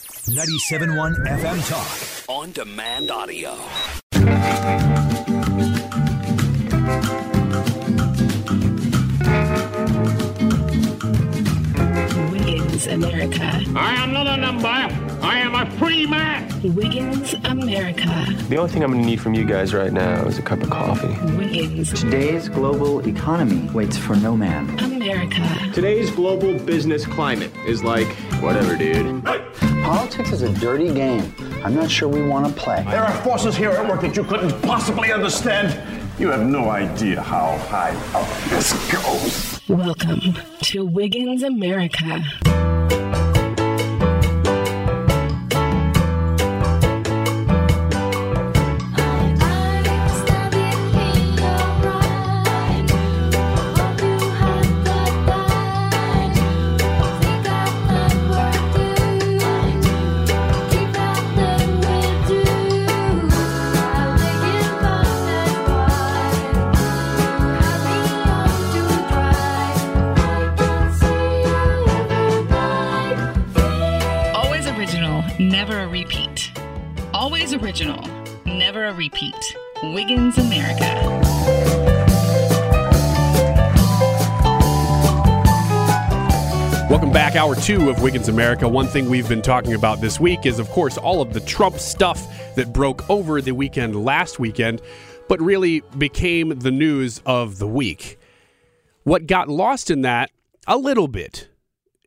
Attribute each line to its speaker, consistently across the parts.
Speaker 1: 97.1 FM Talk.
Speaker 2: On demand audio.
Speaker 3: Wiggins America.
Speaker 4: I am not a number. I am a free man.
Speaker 3: Wiggins America.
Speaker 5: The only thing I'm going to need from you guys right now is a cup of coffee.
Speaker 3: Wiggins
Speaker 6: Today's global economy waits for no man.
Speaker 3: America.
Speaker 7: Today's global business climate is like,
Speaker 5: Whatever, dude.
Speaker 6: Politics is a dirty game. I'm not sure we want to play.
Speaker 8: There are forces here at work that you couldn't possibly understand. You have no idea how high up this goes.
Speaker 3: Welcome to Wiggins America.
Speaker 9: Hour two of Wiggins America. One thing we've been talking about this week is, of course, all of the Trump stuff that broke over the weekend last weekend, but really became the news of the week. What got lost in that a little bit,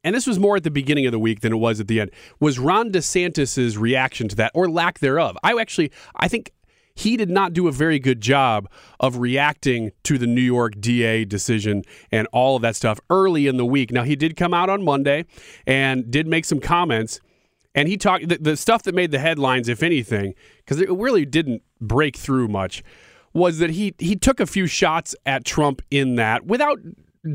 Speaker 9: and this was more at the beginning of the week than it was at the end, was Ron DeSantis's reaction to that or lack thereof. I actually, I think he did not do a very good job of reacting to the New York DA decision and all of that stuff early in the week. Now, he did come out on Monday and did make some comments. And he talked the, the stuff that made the headlines, if anything, because it really didn't break through much, was that he he took a few shots at Trump in that without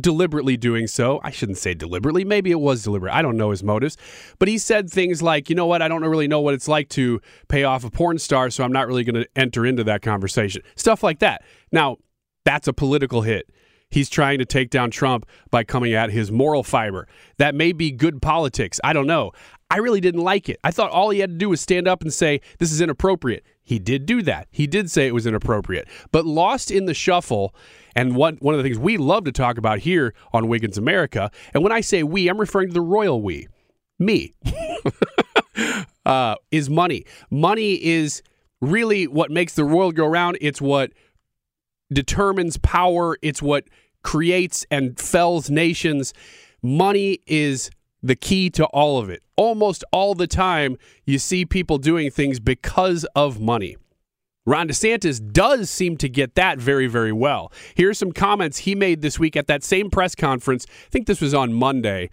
Speaker 9: deliberately doing so. I shouldn't say deliberately. Maybe it was deliberate. I don't know his motives. But he said things like, you know what? I don't really know what it's like to pay off a porn star, so I'm not really going to enter into that conversation. Stuff like that. Now, that's a political hit. He's trying to take down Trump by coming at his moral fiber. That may be good politics. I don't know. I really didn't like it. I thought all he had to do was stand up and say, this is inappropriate. He did do that. He did say it was inappropriate. But lost in the shuffle, and one, one of the things we love to talk about here on Wiggins America, and when I say we, I'm referring to the royal we, me, uh, is money. Money is really what makes the world go round. It's what determines power, it's what creates and fells nations. Money is the key to all of it. Almost all the time, you see people doing things because of money. Ron DeSantis does seem to get that very, very well. Here are some comments he made this week at that same press conference. I think this was on Monday.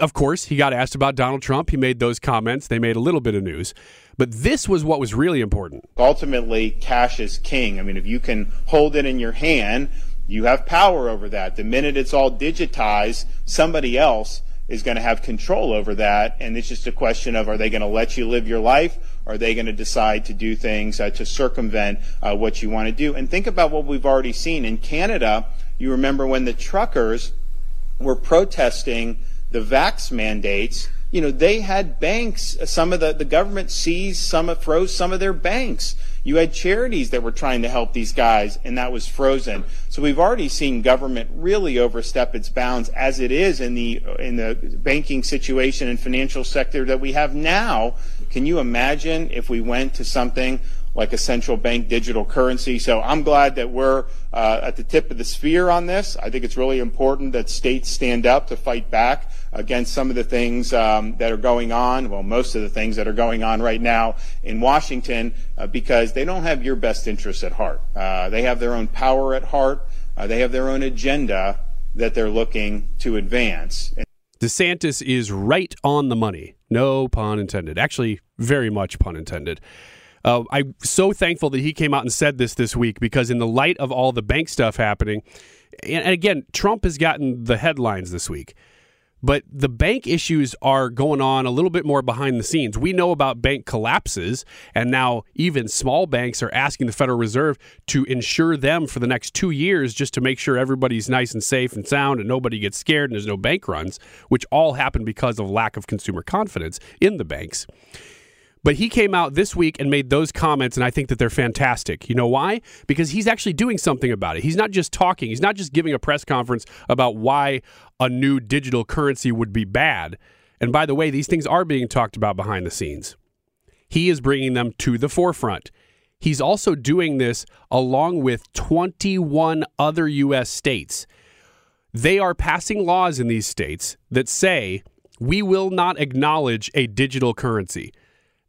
Speaker 9: Of course, he got asked about Donald Trump. He made those comments. They made a little bit of news. But this was what was really important.
Speaker 10: Ultimately, cash is king. I mean, if you can hold it in your hand, you have power over that. The minute it's all digitized, somebody else is going to have control over that. And it's just a question of are they going to let you live your life? Are they going to decide to do things uh, to circumvent uh, what you want to do? And think about what we've already seen in Canada. You remember when the truckers were protesting the vax mandates, you know, they had banks, some of the, the government seized some, of, froze some of their banks. You had charities that were trying to help these guys, and that was frozen. So we've already seen government really overstep its bounds as it is in the in the banking situation and financial sector that we have now. Can you imagine if we went to something like a central bank digital currency. So I'm glad that we're uh, at the tip of the sphere on this. I think it's really important that states stand up to fight back against some of the things um, that are going on, well, most of the things that are going on right now in Washington, uh, because they don't have your best interests at heart. Uh, they have their own power at heart. Uh, they have their own agenda that they're looking to advance.
Speaker 9: DeSantis is right on the money. No pun intended. Actually, very much pun intended. Uh, I'm so thankful that he came out and said this this week because, in the light of all the bank stuff happening, and, and again, Trump has gotten the headlines this week. But the bank issues are going on a little bit more behind the scenes. We know about bank collapses, and now even small banks are asking the Federal Reserve to insure them for the next two years just to make sure everybody's nice and safe and sound and nobody gets scared and there's no bank runs, which all happen because of lack of consumer confidence in the banks. But he came out this week and made those comments, and I think that they're fantastic. You know why? Because he's actually doing something about it. He's not just talking, he's not just giving a press conference about why a new digital currency would be bad. And by the way, these things are being talked about behind the scenes. He is bringing them to the forefront. He's also doing this along with 21 other U.S. states. They are passing laws in these states that say we will not acknowledge a digital currency.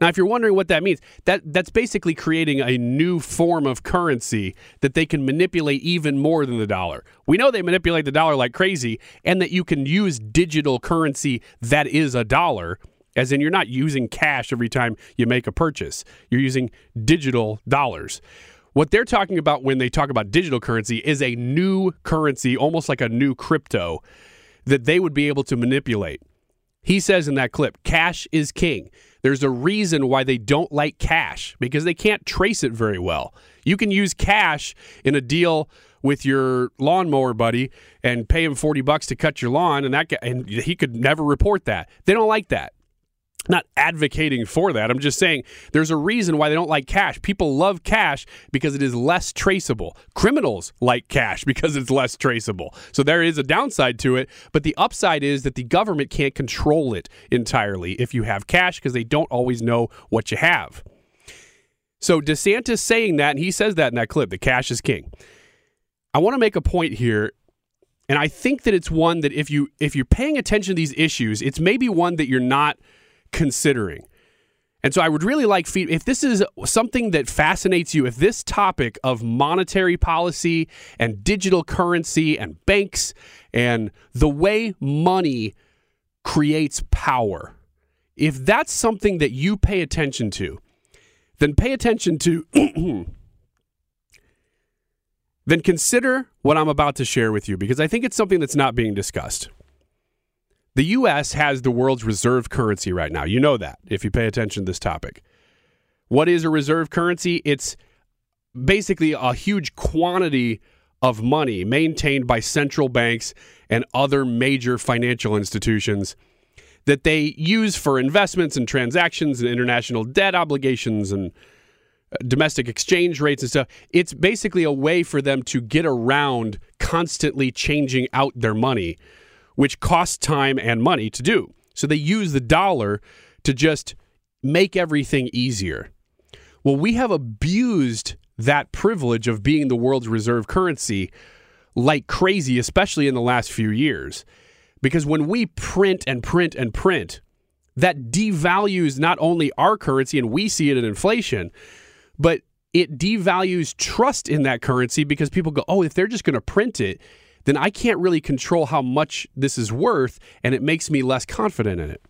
Speaker 9: Now, if you're wondering what that means, that that's basically creating a new form of currency that they can manipulate even more than the dollar. We know they manipulate the dollar like crazy, and that you can use digital currency that is a dollar, as in you're not using cash every time you make a purchase. You're using digital dollars. What they're talking about when they talk about digital currency is a new currency, almost like a new crypto, that they would be able to manipulate. He says in that clip, cash is king. There's a reason why they don't like cash because they can't trace it very well. You can use cash in a deal with your lawnmower buddy and pay him 40 bucks to cut your lawn and that guy, and he could never report that. They don't like that not advocating for that. I'm just saying there's a reason why they don't like cash. People love cash because it is less traceable. Criminals like cash because it's less traceable. So there is a downside to it, but the upside is that the government can't control it entirely if you have cash because they don't always know what you have. So DeSantis saying that, and he says that in that clip, the cash is king. I want to make a point here and I think that it's one that if you if you're paying attention to these issues, it's maybe one that you're not considering. And so I would really like feed if this is something that fascinates you, if this topic of monetary policy and digital currency and banks and the way money creates power, if that's something that you pay attention to, then pay attention to then consider what I'm about to share with you because I think it's something that's not being discussed. The U.S. has the world's reserve currency right now. You know that if you pay attention to this topic. What is a reserve currency? It's basically a huge quantity of money maintained by central banks and other major financial institutions that they use for investments and transactions and international debt obligations and uh, domestic exchange rates and stuff. It's basically a way for them to get around constantly changing out their money which costs time and money to do. So they use the dollar to just make everything easier. Well, we have abused that privilege of being the world's reserve currency like crazy, especially in the last few years. Because when we print and print and print, that devalues not only our currency, and we see it in inflation, but it devalues trust in that currency because people go, oh, if they're just going to print it, then I can't really control how much this is worth, and it makes me less confident in it.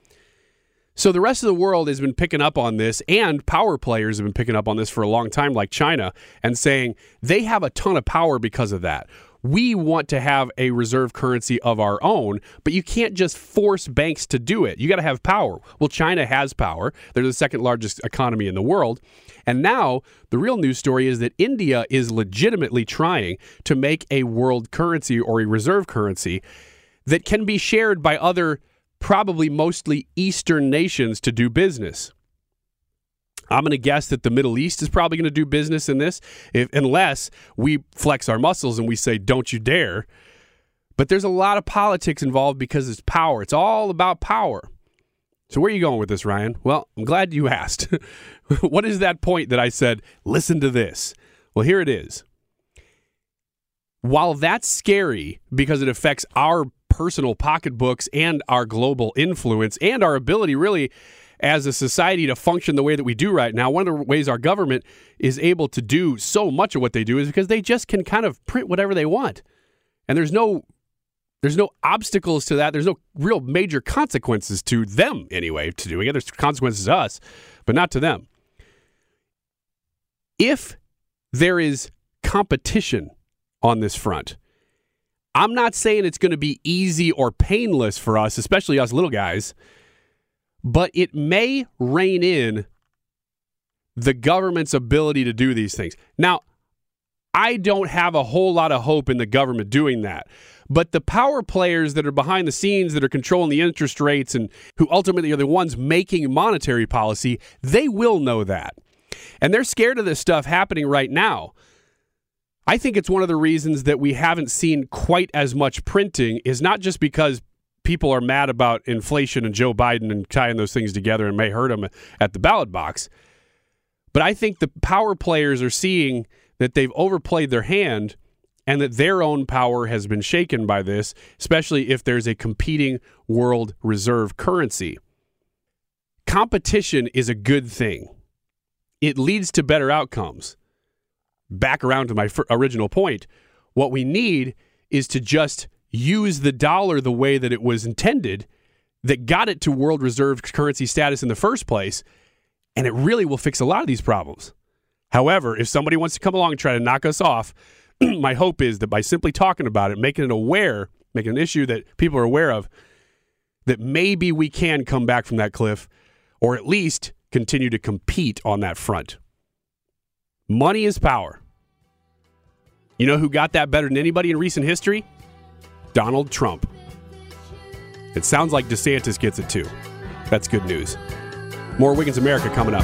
Speaker 9: So the rest of the world has been picking up on this, and power players have been picking up on this for a long time, like China, and saying they have a ton of power because of that. We want to have a reserve currency of our own, but you can't just force banks to do it. You got to have power. Well, China has power. They're the second largest economy in the world. And now the real news story is that India is legitimately trying to make a world currency or a reserve currency that can be shared by other, probably mostly Eastern nations to do business. I'm going to guess that the Middle East is probably going to do business in this, if, unless we flex our muscles and we say, "Don't you dare." But there's a lot of politics involved because it's power. It's all about power. So where are you going with this, Ryan? Well, I'm glad you asked. what is that point that I said, "Listen to this"? Well, here it is. While that's scary because it affects our personal pocketbooks and our global influence and our ability really as a society to function the way that we do right now, one of the ways our government is able to do so much of what they do is because they just can kind of print whatever they want. And there's no there's no obstacles to that. There's no real major consequences to them anyway to doing it. There's consequences to us, but not to them. If there is competition on this front, I'm not saying it's going to be easy or painless for us, especially us little guys, but it may rein in the government's ability to do these things. Now, I don't have a whole lot of hope in the government doing that. But the power players that are behind the scenes that are controlling the interest rates and who ultimately are the ones making monetary policy, they will know that. And they're scared of this stuff happening right now. I think it's one of the reasons that we haven't seen quite as much printing is not just because people are mad about inflation and Joe Biden and tying those things together and may hurt them at the ballot box. But I think the power players are seeing that they've overplayed their hand and that their own power has been shaken by this, especially if there's a competing world reserve currency. Competition is a good thing, it leads to better outcomes. Back around to my original point, what we need is to just use the dollar the way that it was intended that got it to world reserve currency status in the first place, and it really will fix a lot of these problems. However, if somebody wants to come along and try to knock us off, my hope is that by simply talking about it, making it aware, making an issue that people are aware of, that maybe we can come back from that cliff or at least continue to compete on that front. Money is power. You know who got that better than anybody in recent history? Donald Trump. It sounds like DeSantis gets it too. That's good news. More Wiggins America coming up.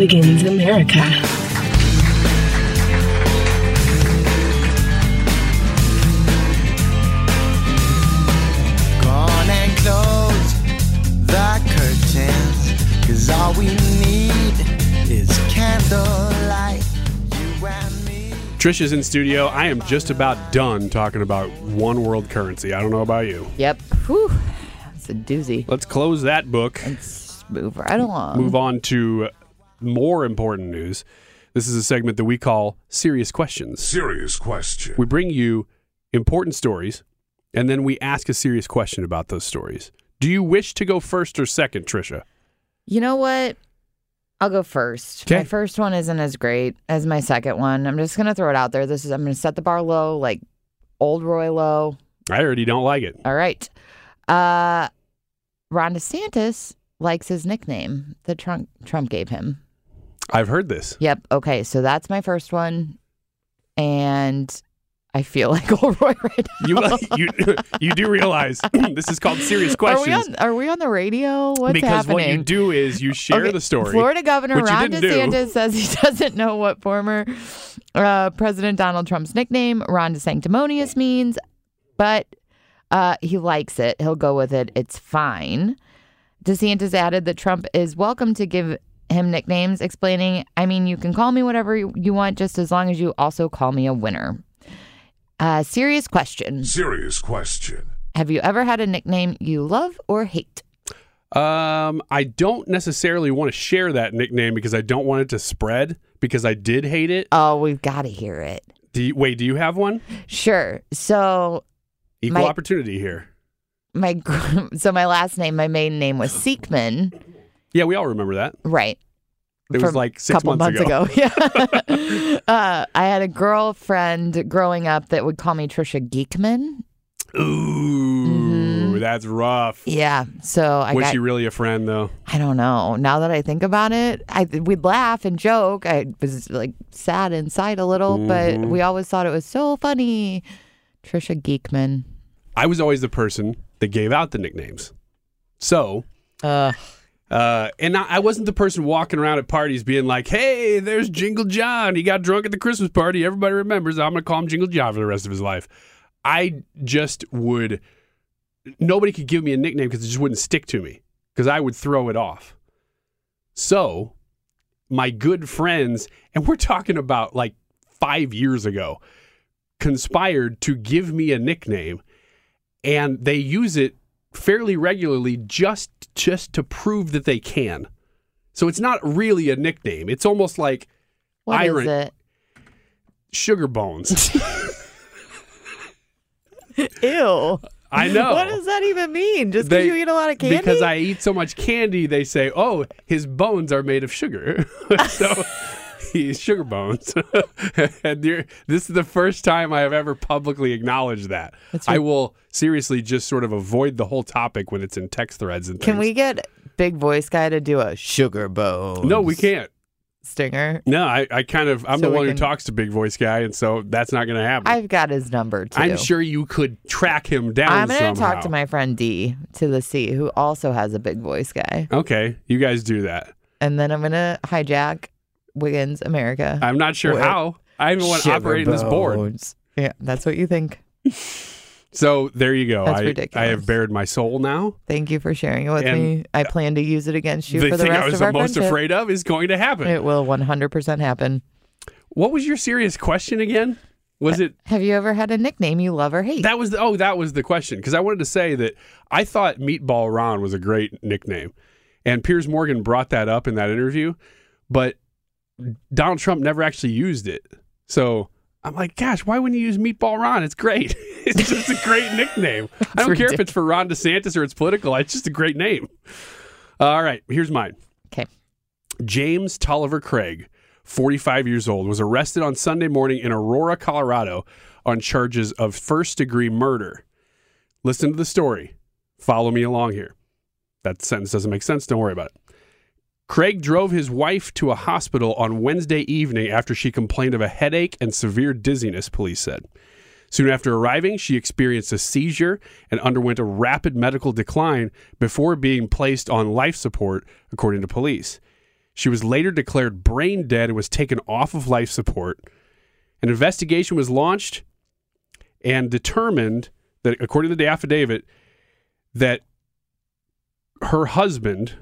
Speaker 3: Wiggins America.
Speaker 11: Me.
Speaker 9: Tricia's in studio. I am just about done talking about one world currency. I don't know about you.
Speaker 12: Yep. Whew. It's a doozy.
Speaker 9: Let's close that book.
Speaker 12: Let's move right along.
Speaker 9: Move on to more important news. This is a segment that we call Serious Questions.
Speaker 13: Serious question.
Speaker 9: We bring you important stories and then we ask a serious question about those stories. Do you wish to go first or second, Tricia?
Speaker 12: You know what? I'll go first.
Speaker 9: 'Kay.
Speaker 12: My first one isn't as great as my second one. I'm just gonna throw it out there. This is I'm gonna set the bar low, like old Roy low.
Speaker 9: I already don't like it.
Speaker 12: All right. Uh Ron DeSantis likes his nickname that Trump Trump gave him.
Speaker 9: I've heard this.
Speaker 12: Yep. Okay, so that's my first one, and I feel like Roy right now.
Speaker 9: You you you do realize this is called serious
Speaker 12: Are
Speaker 9: questions.
Speaker 12: we on? Are we on the radio? What's
Speaker 9: because
Speaker 12: happening?
Speaker 9: what you do is you share
Speaker 12: Okay,
Speaker 9: the story.
Speaker 12: Florida Governor Ron
Speaker 9: didn't do.
Speaker 12: DeSantis says he doesn't know what former uh, President Donald Trump's nickname, Ron DeSanctimonious, means, but uh, he likes it. He'll go with it. It's fine. DeSantis added that Trump is welcome to give him nicknames, explaining, I mean, you can call me whatever you want, just as long as you also call me a winner. Uh, serious question.
Speaker 13: Serious question.
Speaker 12: Have you ever had a nickname you love or hate?
Speaker 9: Um, I don't necessarily want to share that nickname because I don't want it to spread because I did hate it.
Speaker 12: Oh, we've got to hear it.
Speaker 9: Do you, wait, do you have one?
Speaker 12: Sure. So
Speaker 9: Equal
Speaker 12: My-
Speaker 9: opportunity here.
Speaker 12: my so my last name, my maiden name was Seekman.
Speaker 9: Yeah, we all remember that.
Speaker 12: Right.
Speaker 9: It was like
Speaker 12: a
Speaker 9: six
Speaker 12: couple
Speaker 9: months,
Speaker 12: months ago. Yeah. uh, I had a girlfriend growing up that would call me Tricia Geekman.
Speaker 9: Ooh, that's rough.
Speaker 12: Yeah. So I
Speaker 9: Was
Speaker 12: got,
Speaker 9: she really a friend though?
Speaker 12: I don't know. Now that I think about it, I we'd laugh and joke. I was like sad inside a little, but
Speaker 9: Mhm.
Speaker 12: we always thought it was so funny. Tricia Geekman.
Speaker 9: I was always the person that gave out the nicknames. So,
Speaker 12: uh,
Speaker 9: uh, and I, I wasn't the person walking around at parties being like, "Hey, there's Jingle John. He got drunk at the Christmas party. Everybody remembers. I'm gonna call him Jingle John for the rest of his life." I just would. Nobody could give me a nickname because it just wouldn't stick to me because I would throw it off. So, my good friends, and we're talking about like five years ago, conspired to give me a nickname, and they use it fairly regularly just just to prove that they can. So it's not really a nickname. It's almost like
Speaker 12: What is
Speaker 9: iron-
Speaker 12: it?
Speaker 9: sugar bones.
Speaker 12: Ew.
Speaker 9: I know.
Speaker 12: What does that even mean? Just because you eat a lot of candy?
Speaker 9: Because I eat so much candy, they say, "Oh, his bones are made of sugar." so he's sugar bones. and this is the first time I have ever publicly acknowledged that.
Speaker 12: That's
Speaker 9: I will seriously just sort of avoid the whole topic when it's in text threads and things.
Speaker 12: Can
Speaker 9: things.
Speaker 12: we get Big Voice Guy to do a sugar bone?
Speaker 9: No, we can't.
Speaker 12: Stinger.
Speaker 9: No, I, I kind of I'm
Speaker 12: So
Speaker 9: the one
Speaker 12: can-
Speaker 9: who talks to Big Voice Guy, and so that's not going to happen.
Speaker 12: I've got his number too.
Speaker 9: I'm sure you could track him down.
Speaker 12: I'm going to talk to my friend D to the C, who also has a big voice guy,
Speaker 9: Okay, you guys do that.
Speaker 12: and then I'm going to hijack Wiggins America.
Speaker 9: I'm not sure
Speaker 12: With
Speaker 9: how. I'm the one operating this board.
Speaker 12: Yeah, that's what you think.
Speaker 9: So there you go.
Speaker 12: That's
Speaker 9: I,
Speaker 12: ridiculous.
Speaker 9: I have bared my soul now.
Speaker 12: Thank you for sharing it with
Speaker 9: And
Speaker 12: me. I plan to use it against you
Speaker 9: the
Speaker 12: for the
Speaker 9: thing I was the most
Speaker 12: friendship.
Speaker 9: afraid of is going to happen.
Speaker 12: It will 100% happen.
Speaker 9: what was your serious question again? Was it
Speaker 12: Have you ever had a nickname you love or hate?
Speaker 9: that was the, oh that was the question because I wanted to say that I thought Meatball Ron was a great nickname, and Piers Morgan brought that up in that interview, but Donald Trump never actually used it. So I'm like, gosh, why wouldn't you use Meatball Ron? It's great. it's just a great nickname. I don't care if it's for Ron DeSantis or it's political. It's just a great name. All right, here's mine.
Speaker 12: Okay.
Speaker 9: James Tolliver Craig, 45 years old, was arrested on Sunday morning in Aurora, Colorado on charges of first degree murder. Listen to the story. Follow me along here. That sentence doesn't make sense. Don't worry about it. Craig drove his wife to a hospital on Wednesday evening after she complained of a headache and severe dizziness, police said. Soon after arriving, she experienced a seizure and underwent a rapid medical decline before being placed on life support, according to police. She was later declared brain dead and was taken off of life support. An investigation was launched and determined that, according to the affidavit, that her husband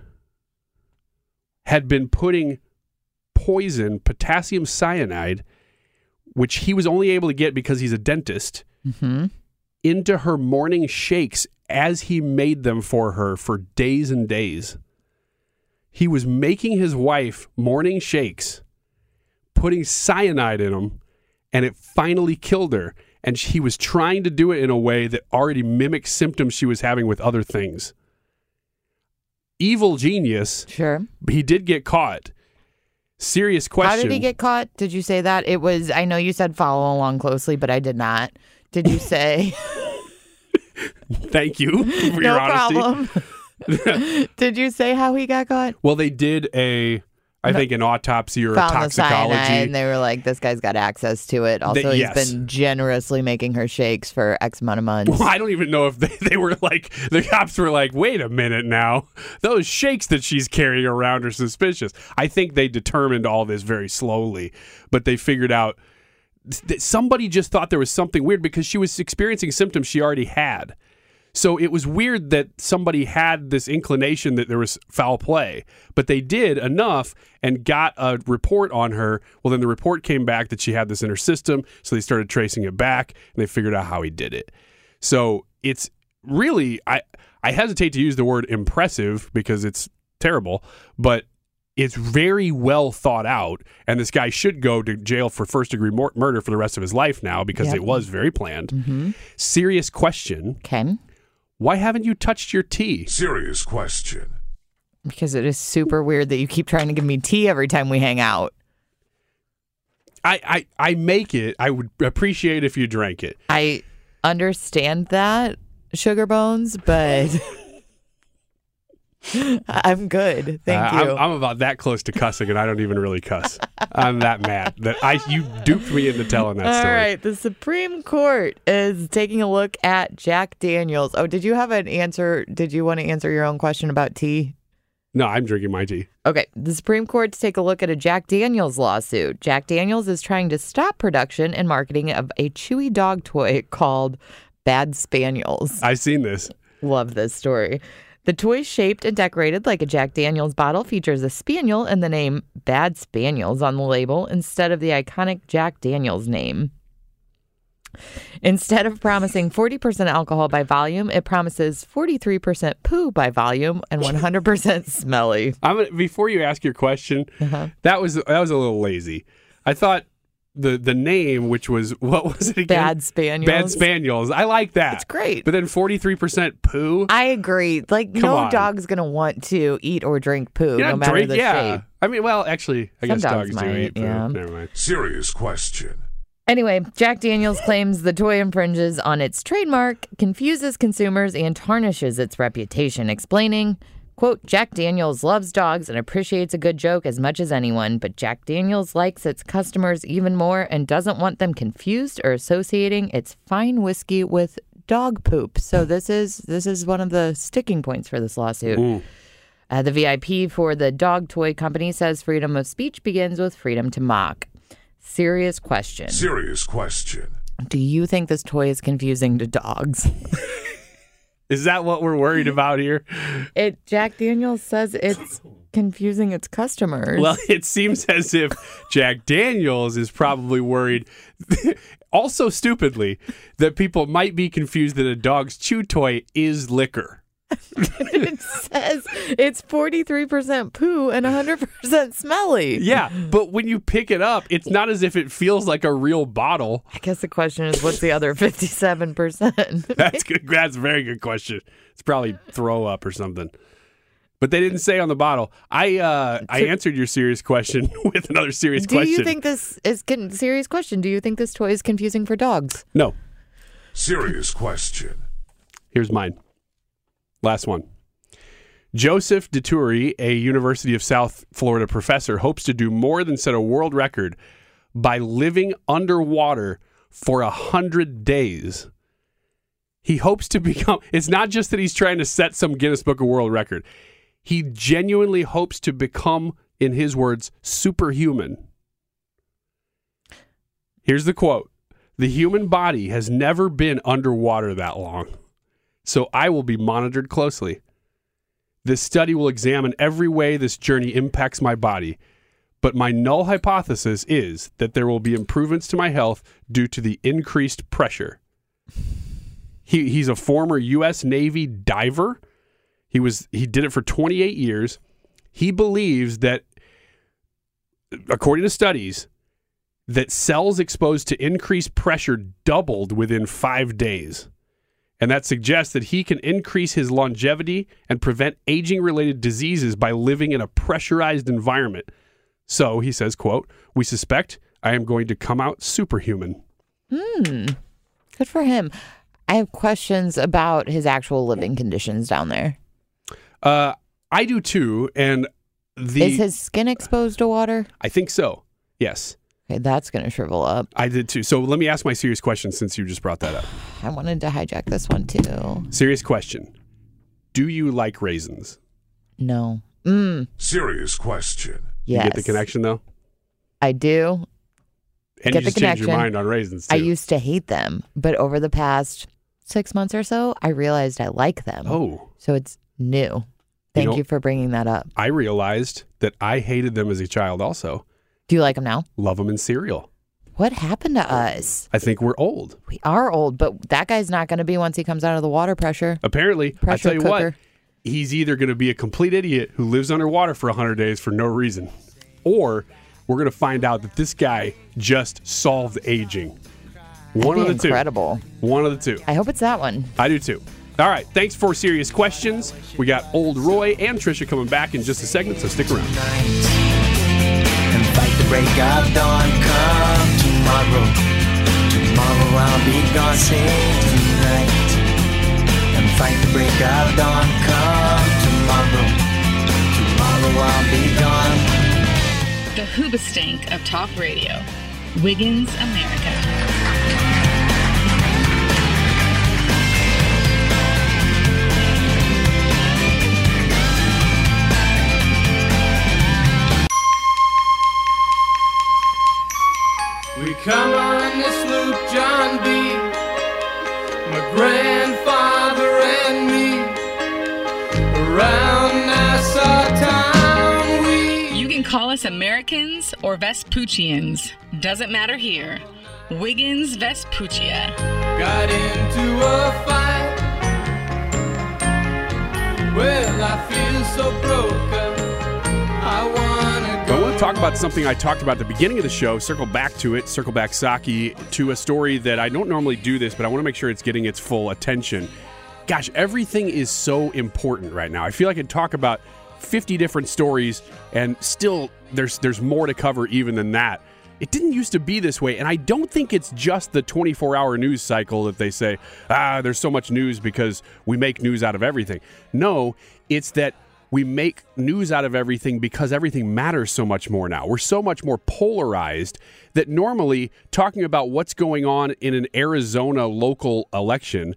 Speaker 9: had been putting poison, potassium cyanide, which he was only able to get because he's a dentist,
Speaker 12: Mm-hmm.
Speaker 9: into her morning shakes as he made them for her for days and days. He was making his wife morning shakes, putting cyanide in them, and it finally killed her. And he was trying to do it in a way that already mimicked symptoms she was having with other things. Evil genius.
Speaker 12: Sure.
Speaker 9: He did get caught. Serious question.
Speaker 12: How did he get caught? Did you say that? It was, I know you said follow along closely, but I did not. Did you say?
Speaker 9: Thank you for
Speaker 12: no
Speaker 9: your honesty.
Speaker 12: problem. Did you say how he got caught?
Speaker 9: Well, they did a, I think, an autopsy or
Speaker 12: Found the
Speaker 9: toxicology.
Speaker 12: cyanide, and they were like, "This guy's got access to it." Also, he's
Speaker 9: yes.
Speaker 12: been generously making her shakes for X amount of months.
Speaker 9: Well, I don't even know if they, they were like, the cops were like, wait a minute now. Those shakes that she's carrying around are suspicious. I think they determined all this very slowly, but they figured out that somebody just thought there was something weird because she was experiencing symptoms she already had. So it was weird that somebody had this inclination that there was foul play, but they did enough and got a report on her. Well, then the report came back that she had this in her system, so they started tracing it back and they figured out how he did it. So it's really I I hesitate to use the word impressive because it's terrible, but it's very well thought out, and this guy should go to jail for first degree mor- murder for the rest of his life now because
Speaker 12: Yep.
Speaker 9: it was very planned.
Speaker 12: Mhm.
Speaker 9: Serious question.
Speaker 12: Okay.
Speaker 9: Why haven't you touched your tea?
Speaker 13: Serious question.
Speaker 12: Because it is super weird that you keep trying to give me tea every time we hang out.
Speaker 9: I, I, I make it. I would appreciate if you drank it.
Speaker 12: I understand that, Sugar Bones, but I'm good. Thank
Speaker 9: Uh,
Speaker 12: you.
Speaker 9: I'm, I'm about that close to cussing, and I don't even really cuss. I'm that mad that I you duped me into telling that
Speaker 12: All
Speaker 9: story.
Speaker 12: right, the Supreme Court is taking a look at Jack Daniels. Oh, did you have an answer? Did you want to answer your own question about tea?
Speaker 9: No, I'm drinking my tea.
Speaker 12: Okay, the Supreme Court to take a look at a Jack Daniels lawsuit. Jack Daniels is trying to stop production and marketing of a chewy dog toy called Bad Spaniels.
Speaker 9: I've seen this.
Speaker 12: Love this story. The toy, shaped and decorated like a Jack Daniels bottle, features a spaniel and the name Bad Spaniels on the label instead of the iconic Jack Daniels name. Instead of promising 40% alcohol by volume, it promises 43% poo by volume and 100% smelly.
Speaker 9: I'm gonna, before you ask your question.
Speaker 12: Uh-huh.
Speaker 9: That was that was a little lazy. I thought the the name, which was what was it again?
Speaker 12: Bad Spaniels.
Speaker 9: Bad Spaniels. I like that.
Speaker 12: It's great.
Speaker 9: But then 43% poo.
Speaker 12: I agree. Like,
Speaker 9: Come
Speaker 12: no
Speaker 9: on.
Speaker 12: dog's going to want to eat or drink poo, no matter
Speaker 9: drink,
Speaker 12: the
Speaker 9: yeah.
Speaker 12: shape.
Speaker 9: I mean, well, actually, I
Speaker 12: Some
Speaker 9: guess
Speaker 12: dogs
Speaker 9: dogs, do
Speaker 12: might,
Speaker 9: eat poo.
Speaker 12: yeah.
Speaker 9: Never mind.
Speaker 13: Serious question.
Speaker 12: Anyway, Jack Daniels claims the toy infringes on its trademark, confuses consumers, and tarnishes its reputation, explaining, quote, Jack Daniels loves dogs and appreciates a good joke as much as anyone, but Jack Daniels likes its customers even more and doesn't want them confused or associating its fine whiskey with dog poop. So this is this is one of the sticking points for this lawsuit. Uh, the VIP for the dog toy company says freedom of speech begins with freedom to mock. Serious question.
Speaker 13: Serious question.
Speaker 12: Do you think this toy is confusing to dogs?
Speaker 9: Is that what we're worried about here?
Speaker 12: It Jack Daniels says it's confusing its customers.
Speaker 9: Well, it seems as if Jack Daniels is probably worried, also stupidly, that people might be confused that a dog's chew toy is liquor.
Speaker 12: it says it's 43% poo and 100% smelly.
Speaker 9: Yeah, but when you pick it up, it's not as if it feels like a real bottle.
Speaker 12: I guess the question is what's the other 57%?
Speaker 9: That's good. That's a very good question. It's probably throw up or something. But they didn't say on the bottle. I uh, I answered your serious question with another serious
Speaker 12: Do
Speaker 9: question.
Speaker 12: you think this is con- serious question? Do you think this toy is confusing for dogs?
Speaker 9: No.
Speaker 13: Serious question.
Speaker 9: Here's mine. Last one. Joseph Dituri, a University of South Florida professor, hopes to do more than set a world record by living underwater for a hundred days. He hopes to become. It's not just that he's trying to set some Guinness Book of World Record. He genuinely hopes to become, in his words, superhuman. Here's the quote The human body has never been underwater that long, so I will be monitored closely. This study will examine every way this journey impacts my body, but my null hypothesis is that there will be improvements to my health due to the increased pressure. He, he's a former U.S. Navy diver. He was he did it for 28 years. He believes that, according to studies, that cells exposed to increased pressure doubled within five days. And that suggests that he can increase his longevity and prevent aging related diseases by living in a pressurized environment. So he says, quote, we suspect I am going to come out superhuman.
Speaker 12: Hmm. Good for him. I have questions about his actual living conditions down there.
Speaker 9: Uh, I do too, and the
Speaker 12: Is his skin exposed to water?
Speaker 9: I think so. Yes,
Speaker 12: Okay, that's going to shrivel up.
Speaker 9: I did too. So let me ask my serious question since you just brought that up.
Speaker 12: I wanted to hijack this one too.
Speaker 9: Serious question: Do you like raisins?
Speaker 12: No. Mm,
Speaker 13: Serious question.
Speaker 12: yes.
Speaker 9: You get the connection though,
Speaker 12: I do.
Speaker 9: and
Speaker 12: Get
Speaker 9: you
Speaker 12: the
Speaker 9: just changed your mind on raisins too.
Speaker 12: I used to hate them, but over the past six months or so, I realized I like them.
Speaker 9: oh,
Speaker 12: So it's new. Thank you,
Speaker 9: know-
Speaker 12: for bringing that up.
Speaker 9: I realized that I hated them as a child. Also,
Speaker 12: Do you like them now?
Speaker 9: love them in cereal.
Speaker 12: What happened to us?
Speaker 9: I think we're old.
Speaker 12: We are old, but that guy's not going to be once he comes out of the water pressure.
Speaker 9: Apparently, I tell you what, he's either going to be a complete idiot who lives underwater for 100 days for no reason, or we're going to find out that this guy just solved aging. One
Speaker 12: That'd
Speaker 9: of
Speaker 12: be
Speaker 9: the
Speaker 12: incredible.
Speaker 9: two. One of the two.
Speaker 12: I hope it's that one.
Speaker 9: I do too. All right. Thanks for serious questions. We got old Roy and Tricia coming back in just a second, so stick around.
Speaker 11: Fight the break of dawn. Come tomorrow, tomorrow I'll be gone. Tonight and fight the break of dawn. Come tomorrow, tomorrow I'll be gone.
Speaker 14: The Hoobastank of Talk Radio. Wiggins, America.
Speaker 15: Come on this loop, John B. My grandfather and me. Around Nassau town, we.
Speaker 14: You can call us Americans or Vespuccians. Doesn't matter here. Wiggins Vespuccia.
Speaker 15: Got into a fight. Well, I feel so broken. I
Speaker 9: want to talk about something I talked about at the beginning of the show, circle back to it, circle back Psaki to a story that I don't normally do this, but I want to make sure it's getting its full attention. Gosh, everything is so important right now. I feel like I talk about 50 different stories and still there's there's more to cover even than that. It didn't used to be this way, and I don't think it's just the 24-hour news cycle that they say, "Ah, there's so much news because we make news out of everything." No, it's that we make news out of everything because everything matters so much more now. We're so much more polarized that normally talking about what's going on in an Arizona local election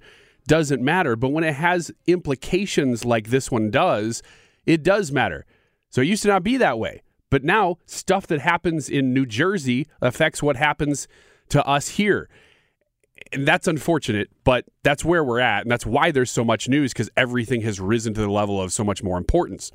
Speaker 9: doesn't matter. But when it has implications like this one does, it does matter. So it used to not be that way. But now stuff that happens in New Jersey affects what happens to us here and that's unfortunate, but that's where we're at, and that's why there's so much news because everything has risen to the level of so much more importance.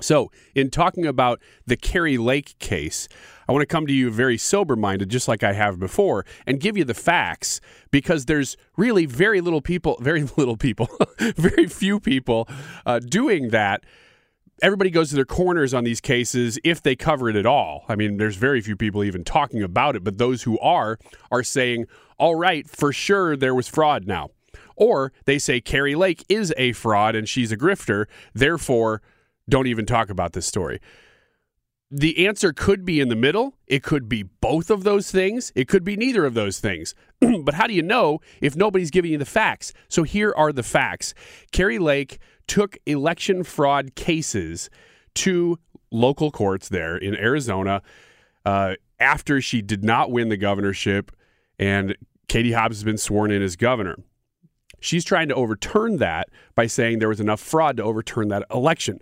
Speaker 9: So, in talking about the Kari Lake case, I want to come to you very sober minded, just like I have before, and give you the facts because there's really very little people, very little people, very few people uh, doing that everybody goes to their corners on these cases if they cover it at all. I mean, there's very few people even talking about it, but those who are are saying, all right, for sure there was fraud now. Or they say Kari Lake is a fraud and she's a grifter, therefore, don't even talk about this story. The answer could be in the middle. It could be both of those things. It could be neither of those things. but how do you know if nobody's giving you the facts? So here are the facts. Kari Lake took election fraud cases to local courts there in Arizona uh, after she did not win the governorship and Katie Hobbs has been sworn in as governor. She's trying to overturn that by saying there was enough fraud to overturn that election.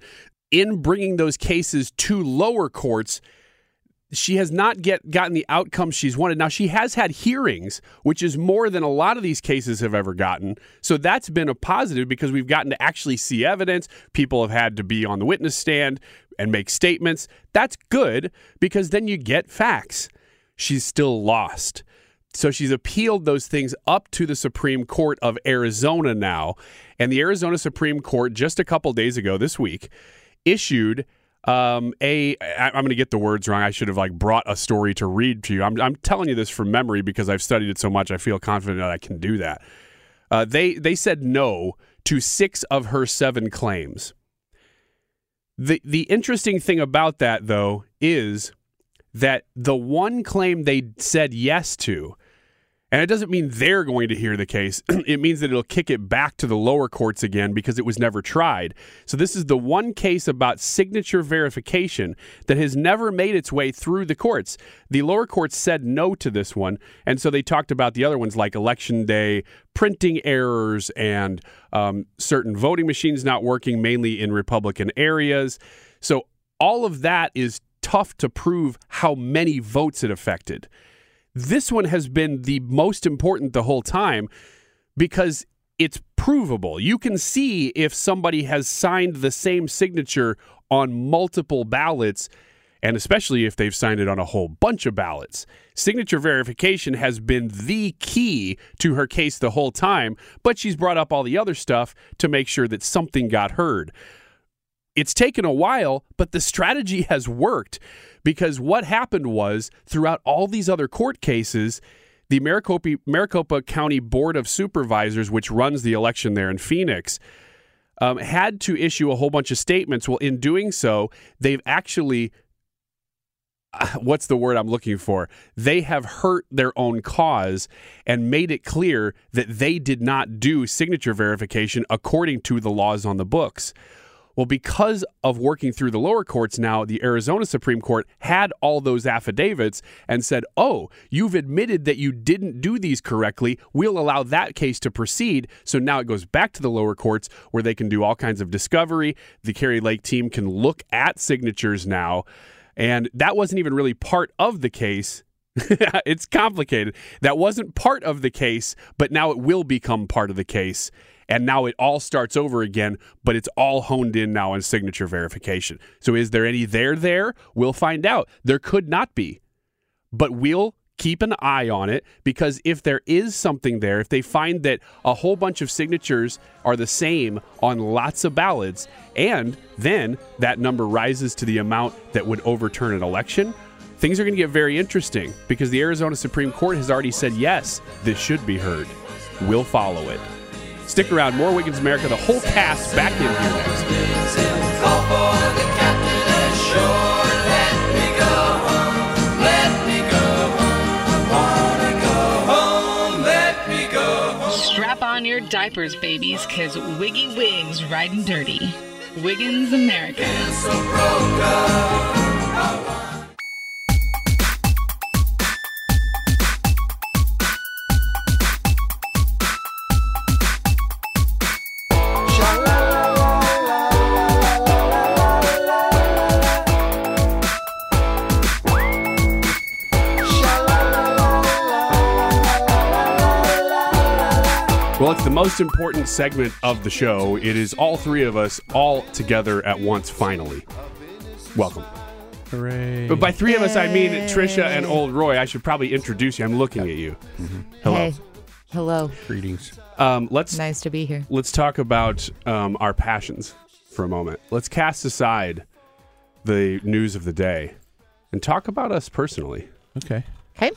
Speaker 9: In bringing those cases to lower courts, she has not get gotten the outcome she's wanted. Now she has had hearings, which is more than a lot of these cases have ever gotten. So that's been a positive because we've gotten to actually see evidence. People have had to be on the witness stand and make statements. That's good because then you get facts. She's still lost. So she's appealed those things up to the Supreme Court of Arizona now. And the Arizona Supreme Court just a couple days ago this week issued um, a I, I'm going to get the words wrong. I should have like brought a story to read to you. I'm, I'm telling you this from memory because I've studied it so much. I feel confident that I can do that. Uh, they they said no to six of her seven claims. The the interesting thing about that though is that the one claim they said yes to, And it doesn't mean they're going to hear the case. it means that it'll kick it back to the lower courts again because it was never tried. So, this is the one case about signature verification that has never made its way through the courts. The lower courts said no to this one. And so they talked about the other ones like election day printing errors and um, certain voting machines not working, mainly in Republican areas. So, all of that is tough to prove how many votes it affected. This one has been the most important the whole time because it's provable. You can see if somebody has signed the same signature on multiple ballots, and especially if they've signed it on a whole bunch of ballots. Signature verification has been the key to her case the whole time, but she's brought up all the other stuff to make sure that something got heard. It's taken a while, but the strategy has worked because what happened was throughout all these other court cases, the Maricopa, Maricopa County Board of Supervisors, which runs the election there in Phoenix, um, had to issue a whole bunch of statements. Well, in doing so, they've actually what's the word I'm looking for? They have hurt their own cause and made it clear that they did not do signature verification according to the laws on the books. Well, because of working through the lower courts now, the Arizona Supreme Court had all those affidavits and said, oh, you've admitted that you didn't do these correctly. We'll allow that case to proceed. So now it goes back to the lower courts where they can do all kinds of discovery. The Kari Lake team can look at signatures now. And that wasn't even really part of the case. it's complicated. That wasn't part of the case, but now it will become part of the case and now it all starts over again, but it's all honed in now on signature verification. So is there any there there? We'll find out. There could not be. But we'll keep an eye on it because if there is something there, if they find that a whole bunch of signatures are the same on lots of ballots, and then that number rises to the amount that would overturn an election, things are going to get very interesting because the Arizona Supreme Court has already said yes, this should be heard. We'll follow it. Stick around. More Wiggins America. The whole cast back in here
Speaker 14: next. Strap on your diapers, babies, because Wiggy Wigs riding dirty. Wiggins America.
Speaker 9: Well, it's the most important segment of the show. It is all three of us all together at once, finally. Welcome.
Speaker 16: Hooray.
Speaker 9: But by three of us, I mean Tricia and Old Roy. I should probably introduce you. I'm looking at you. Hello.
Speaker 12: Hey. Hello.
Speaker 16: Greetings.
Speaker 9: Um, let's
Speaker 12: Nice to be here.
Speaker 9: let's talk about um, our passions for a moment. Let's cast aside the news of the day and talk about us personally.
Speaker 16: Okay.
Speaker 12: Okay.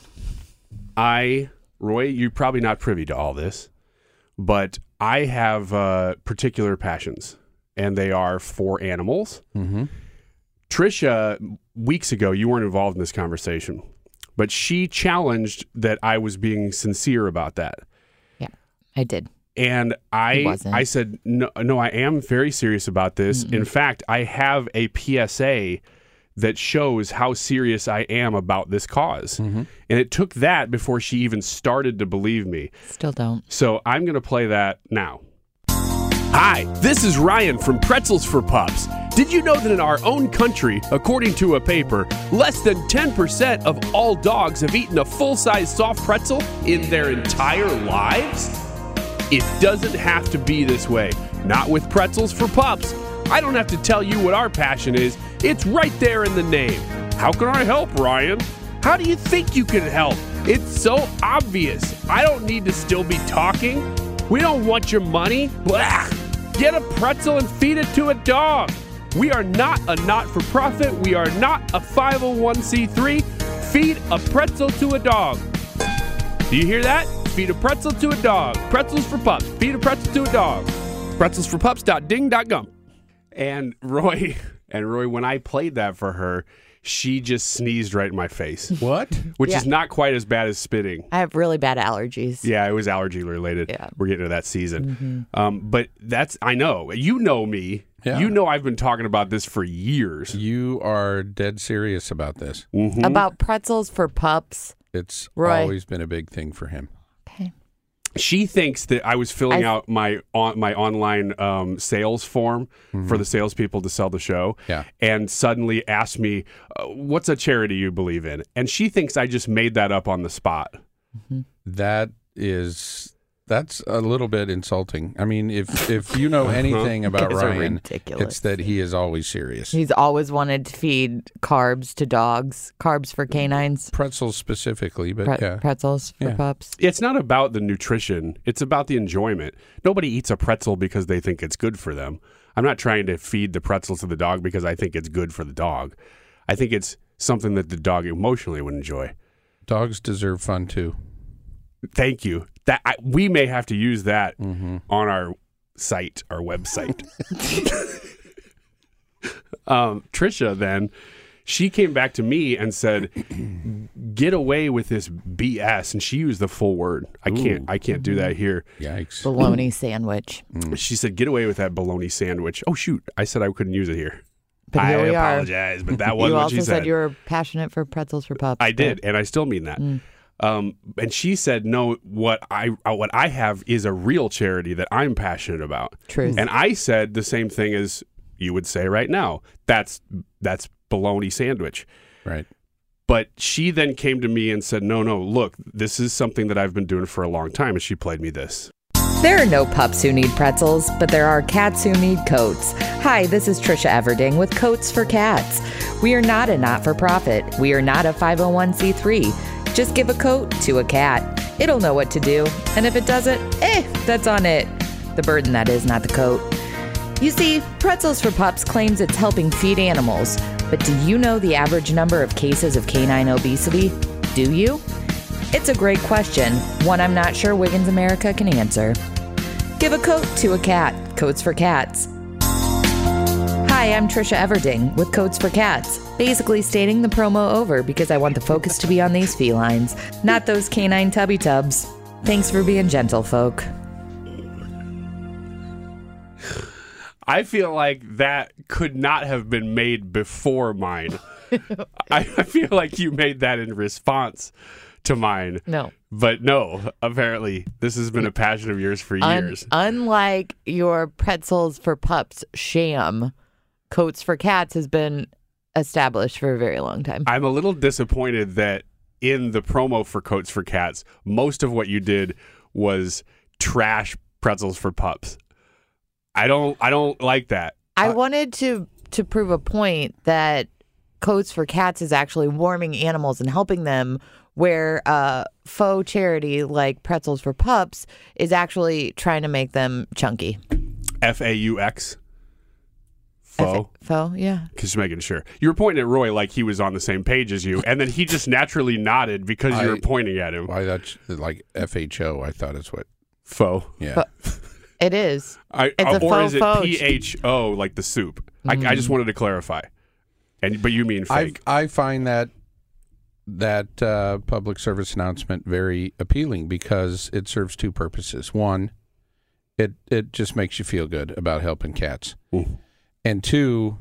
Speaker 9: I, Roy, you're probably not privy to all this, but I have uh, particular passions, and they are for animals.
Speaker 16: Mm-hmm.
Speaker 9: Tricia, weeks ago, you weren't involved in this conversation, but she challenged that I was being sincere about that.
Speaker 12: Yeah, I did.
Speaker 9: And I. I said no no I am very serious about this. In fact, I have a PSA that shows how serious I am about this because mm-hmm. And it took that before she even started to believe me.
Speaker 12: Still don't.
Speaker 9: So I'm going to play that now. Hi, this is Ryan from Pretzels for Pups. Did you know that in our own country, according to a paper, less than 10% of all dogs have eaten a full size soft pretzel in their entire lives? It doesn't have to be this way. Not with Pretzels for Pups. I don't have to tell you what our passion is, it's right there in the name. How can I help, Ryan? How do you think you can help? It's so obvious. I don't need to still be talking. We don't want your money. Blah. Get a pretzel and feed it to a dog. We are not a not for profit. We are not a 501c3. Feed a pretzel to a dog. Do you hear that? Feed a pretzel to a dog. Pretzels for pups. Feed a pretzel to a dog. Pretzelsforpups.ding.gum. And Roy, and Roy, when I played that for her, she just sneezed right in my face.
Speaker 16: What?
Speaker 9: Which
Speaker 12: Yeah.
Speaker 9: is not quite as bad as spitting.
Speaker 12: I have really bad allergies.
Speaker 9: Yeah, it was allergy related.
Speaker 12: Yeah.
Speaker 9: We're getting to that season.
Speaker 12: Mhm.
Speaker 9: Um, but that's, I know. You know me.
Speaker 16: Yeah.
Speaker 9: You know I've been talking about this for years.
Speaker 16: You are dead serious about this.
Speaker 9: Mhm.
Speaker 12: About pretzels for pups.
Speaker 16: It's
Speaker 12: Roy.
Speaker 16: always been a big thing for him.
Speaker 9: She thinks that I was filling
Speaker 12: I-
Speaker 9: out my on, my online um, sales form for the salespeople to sell the show,
Speaker 16: Yeah.
Speaker 9: and suddenly asked me, uh, "What's a charity you believe in?" And she thinks I just made that up on the spot.
Speaker 16: That is that's a little bit insulting. I mean, if if you know
Speaker 9: Uh-huh.
Speaker 16: anything about Ryan, it's that he is always serious.
Speaker 12: He's always wanted to feed carbs to dogs, carbs for canines,
Speaker 16: Pretzels specifically, but
Speaker 12: pre-
Speaker 16: yeah.
Speaker 12: pretzels for
Speaker 16: Yeah.
Speaker 12: pups.
Speaker 9: It's not about the nutrition; it's about the enjoyment. Nobody eats a pretzel because they think it's good for them. I'm not trying to feed the pretzels to the dog because I think it's good for the dog. I think it's something that the dog emotionally would enjoy.
Speaker 16: Dogs deserve fun too.
Speaker 9: Thank you. That I, we may have to use that
Speaker 16: Mm-hmm.
Speaker 9: on our site, our website. um, Tricia then she came back to me and said, "Get away with this BS." And she used the full word. I can't. I can't do that here.
Speaker 16: Yikes!
Speaker 12: Bologna sandwich.
Speaker 9: She said, "Get away with that bologna sandwich." Oh shoot! I said I couldn't use it here.
Speaker 12: But here
Speaker 9: I
Speaker 12: we are.
Speaker 9: apologize, but that wasn't
Speaker 12: you
Speaker 9: what
Speaker 12: also
Speaker 9: she
Speaker 12: said
Speaker 9: said.
Speaker 12: you were passionate for pretzels for pups.
Speaker 9: I
Speaker 12: but-
Speaker 9: did, and I still mean that.
Speaker 12: Mm.
Speaker 9: Um, and she said, "No, what I uh, what I have is a real charity that I'm passionate about."
Speaker 12: Truth.
Speaker 9: And I said the same thing as you would say right now. That's that's bologna sandwich.
Speaker 16: Right.
Speaker 9: But she then came to me and said, "No, no, look, this is something that I've been doing for a long time." And she played me this.
Speaker 12: There are no pups who need pretzels, but there are cats who need coats. Hi, this is Tricia Everding with Coats for Cats. We are not a not for profit. We are not a 501c3. Just give a coat to a cat. It'll know what to do. And if it doesn't, eh, that's on it. The burden that is, not the coat. You see, Pretzels for Pups claims it's helping feed animals. But do you know the average number of cases of canine obesity? Do you? It's a great question, one I'm not sure Wiggins America can answer. Give a coat to a cat. Coats for Cats. Hi, I'm Tricia Everding with Coats for Cats, basically stating the promo over because I want the focus to be on these felines, not those canine tubby tubs. Thanks for being gentle, folk.
Speaker 9: I feel like that could not have been made before mine. I, I feel like you made that in response to mine.
Speaker 12: No.
Speaker 9: But no, apparently this has been a passion of yours for
Speaker 12: Un-
Speaker 9: years.
Speaker 12: unlike your pretzels for pups sham, Coats for Cats has been established for a very long time.
Speaker 9: I'm a little disappointed that in the promo for Coats for Cats, most of what you did was trash pretzels for pups. I don't I don't like that.
Speaker 12: I wanted to to prove a point that Coats for Cats is actually warming animals and helping them where uh, faux charity like Pretzels for Pups is actually trying to make them chunky.
Speaker 9: F A U X. Faux.
Speaker 12: Faux, yeah.
Speaker 9: Just making sure. You were pointing at Roy like he was on the same page as you, and then he just naturally nodded because you
Speaker 16: I-
Speaker 9: were pointing at him.
Speaker 16: Why that's like FHO? I thought it's what.
Speaker 9: Faux.
Speaker 16: Yeah.
Speaker 12: It is.
Speaker 9: I,
Speaker 12: It's a
Speaker 9: or
Speaker 12: faux
Speaker 9: is it
Speaker 12: faux.
Speaker 9: P H O like the soup? I, I just wanted to clarify. And but you mean
Speaker 16: I
Speaker 9: fake?
Speaker 16: I find that that uh, public service announcement very appealing because it serves two purposes. One, it it just makes you feel good about helping cats, and two,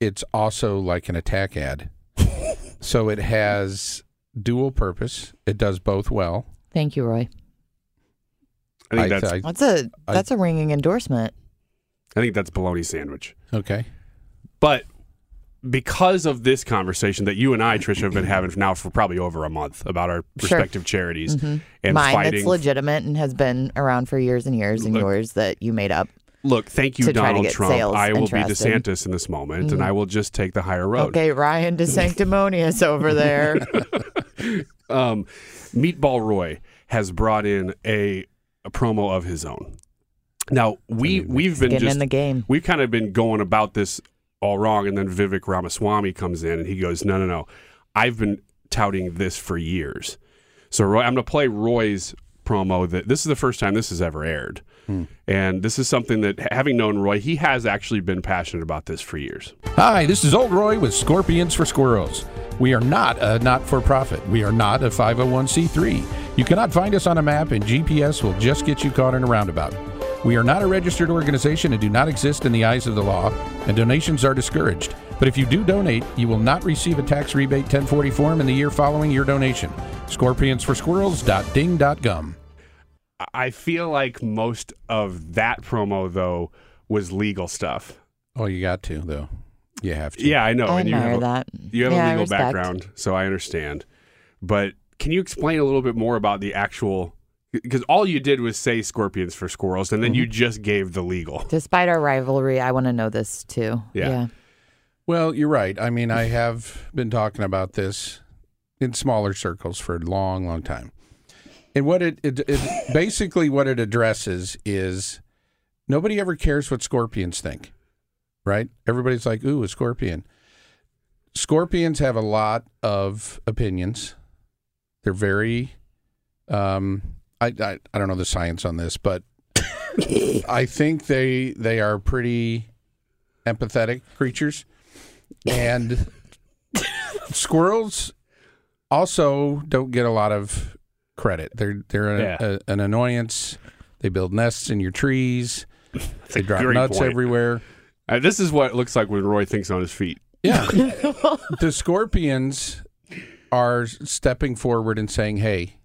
Speaker 16: it's also like an attack ad. so it has dual purpose. It does both well.
Speaker 12: Thank you, Roy.
Speaker 9: I think
Speaker 16: I-
Speaker 9: that's
Speaker 16: I-
Speaker 12: That's a
Speaker 16: I-
Speaker 12: that's a ringing endorsement.
Speaker 9: I think that's bologna sandwich.
Speaker 16: Okay.
Speaker 9: But because of this conversation that you and I, Tricia, have been having now for probably over a month about our
Speaker 12: Sure.
Speaker 9: respective charities
Speaker 12: Mhm.
Speaker 9: and
Speaker 12: Mine
Speaker 9: fighting.
Speaker 12: that's legitimate and has been around for years and years, and
Speaker 9: Look-
Speaker 12: yours that you made up.
Speaker 9: Look, thank you,
Speaker 12: to try to
Speaker 9: Donald Trump. I will be. DeSantis in this moment, and
Speaker 12: Mhm.
Speaker 9: I will just take the higher road.
Speaker 12: Okay, Ryan DeSanctimonious over there.
Speaker 9: um, Meatball Roy has brought in a, a promo of his own. Now we we've been just
Speaker 12: in the game.
Speaker 9: We've kind of been going about this all wrong, and then Vivek Ramaswamy comes in and he goes, "No, no, no, I've been touting this for years." So Roy, I'm going to play Roy's promo. That this is the first time this has ever aired. And this is something that, having known Roy, he has actually been passionate about this for years.
Speaker 16: Hi, this is Old Roy with Scorpions for Squirrels. We are not a not for profit. We are not a 501c3. You cannot find us on a map, and GPS will just get you caught in a roundabout. We are not a registered organization and do not exist in the eyes of the law, and donations are discouraged. But if you do donate, you will not receive a tax rebate 1040 form in the year following your donation. Scorpions for Scorpionsforsquirrels.ding.gum.
Speaker 9: I feel like most of that promo, though, was legal stuff.
Speaker 16: Oh, you got to, though. You have to.
Speaker 9: Yeah, I know.
Speaker 12: I
Speaker 9: and you have a,
Speaker 12: that.
Speaker 9: You have
Speaker 12: Yeah, I
Speaker 9: a legal background, so I understand. But can you explain a little bit more about the actual? Because all you did was say scorpions for squirrels, and then
Speaker 12: Mm-hmm.
Speaker 9: you just gave the legal.
Speaker 12: Despite our rivalry, I want to know this too.
Speaker 9: Yeah.
Speaker 16: Well, you're right. I mean, I have been talking about this in smaller circles for a long, long time. And what it, it, it basically what it addresses is nobody ever cares what scorpions think, right? Everybody's like, "Ooh, a scorpion." Scorpions have a lot of opinions. They're very, um, I, I I don't know the science on this, but I think they they are pretty empathetic creatures, and squirrels also don't get a lot of credit. They're they're a,
Speaker 9: Yeah.
Speaker 16: a- an annoyance. They build nests in your trees. they drop
Speaker 9: great
Speaker 16: nuts
Speaker 9: point.
Speaker 16: everywhere.
Speaker 9: Uh, this is what it looks like when Roy thinks on his feet.
Speaker 16: Yeah, the scorpions are stepping forward and saying, "Hey,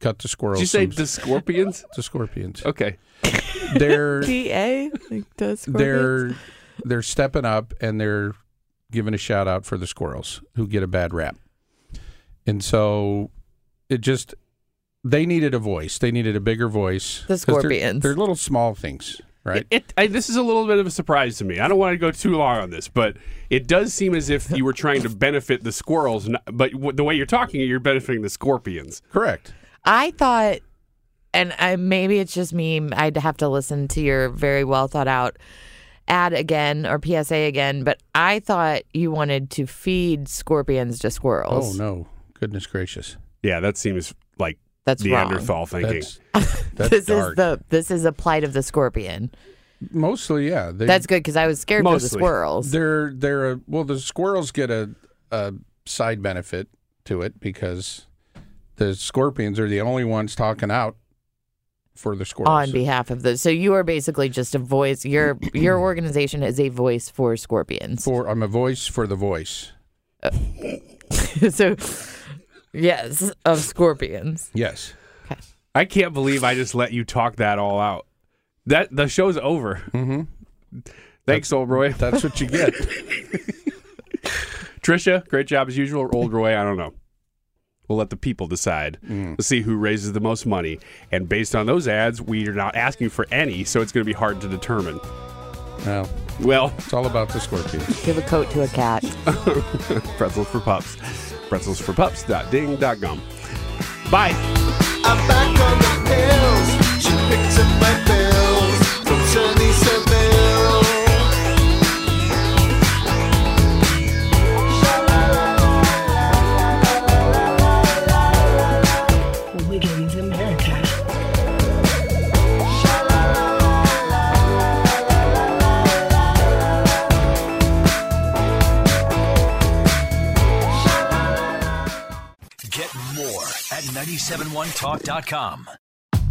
Speaker 16: cut the squirrels."
Speaker 9: Did you say
Speaker 16: some-
Speaker 9: the scorpions?
Speaker 16: the scorpions?
Speaker 9: Okay.
Speaker 16: They're
Speaker 12: DA like does
Speaker 16: they're they're stepping up and they're giving a shout out for the squirrels who get a bad rap. And so it just they needed a voice. They needed a bigger voice.
Speaker 12: The
Speaker 16: 'Cause they're-
Speaker 12: scorpions.
Speaker 16: They're, little small things, right?
Speaker 9: It, I, this is a little bit of a surprise to me. I don't want to go too long on this, but it does seem as if you were trying to benefit the squirrels, but the way you're talking, you're benefiting the scorpions.
Speaker 16: Correct.
Speaker 12: I thought, and I, maybe it's just me. I'd have to listen to your very well thought out ad again or PSA again. But I thought you wanted to feed scorpions to squirrels.
Speaker 16: Oh no, goodness gracious!
Speaker 9: Yeah, that seems like
Speaker 12: That's wrong.
Speaker 9: Neanderthal thinking.
Speaker 16: That's, that's
Speaker 12: this
Speaker 16: dark.
Speaker 12: is the this is a plight of the scorpion.
Speaker 16: Mostly, yeah. They,
Speaker 12: That's good because I was scared for the squirrels.
Speaker 16: They're they're a, well, the squirrels get a, a side benefit to it because the scorpions are the only ones talking out for the squirrels.
Speaker 12: on behalf of the so you are basically just a voice your your organization is a voice for scorpions
Speaker 16: for I'm a voice for the voice.
Speaker 12: so yes of scorpions
Speaker 16: Yes.
Speaker 9: I can't believe I just let you talk that all out. That the show's over.
Speaker 16: Mm-hmm.
Speaker 9: Thanks, old Roy.
Speaker 16: That's what you get.
Speaker 9: Tricia, great job as usual. Or old Roy, I don't know. We'll let the people decide.
Speaker 16: Mm.
Speaker 9: Let's see who raises the most money. And based on those ads, we are not asking for any, so it's going to be hard to determine.
Speaker 16: Well,
Speaker 9: Well,
Speaker 16: it's all about the scorpions.
Speaker 12: give a coat to a cat
Speaker 9: pretzels for pups. Pretzels for pups. Ding.gum. Bye.
Speaker 1: 971talk.com.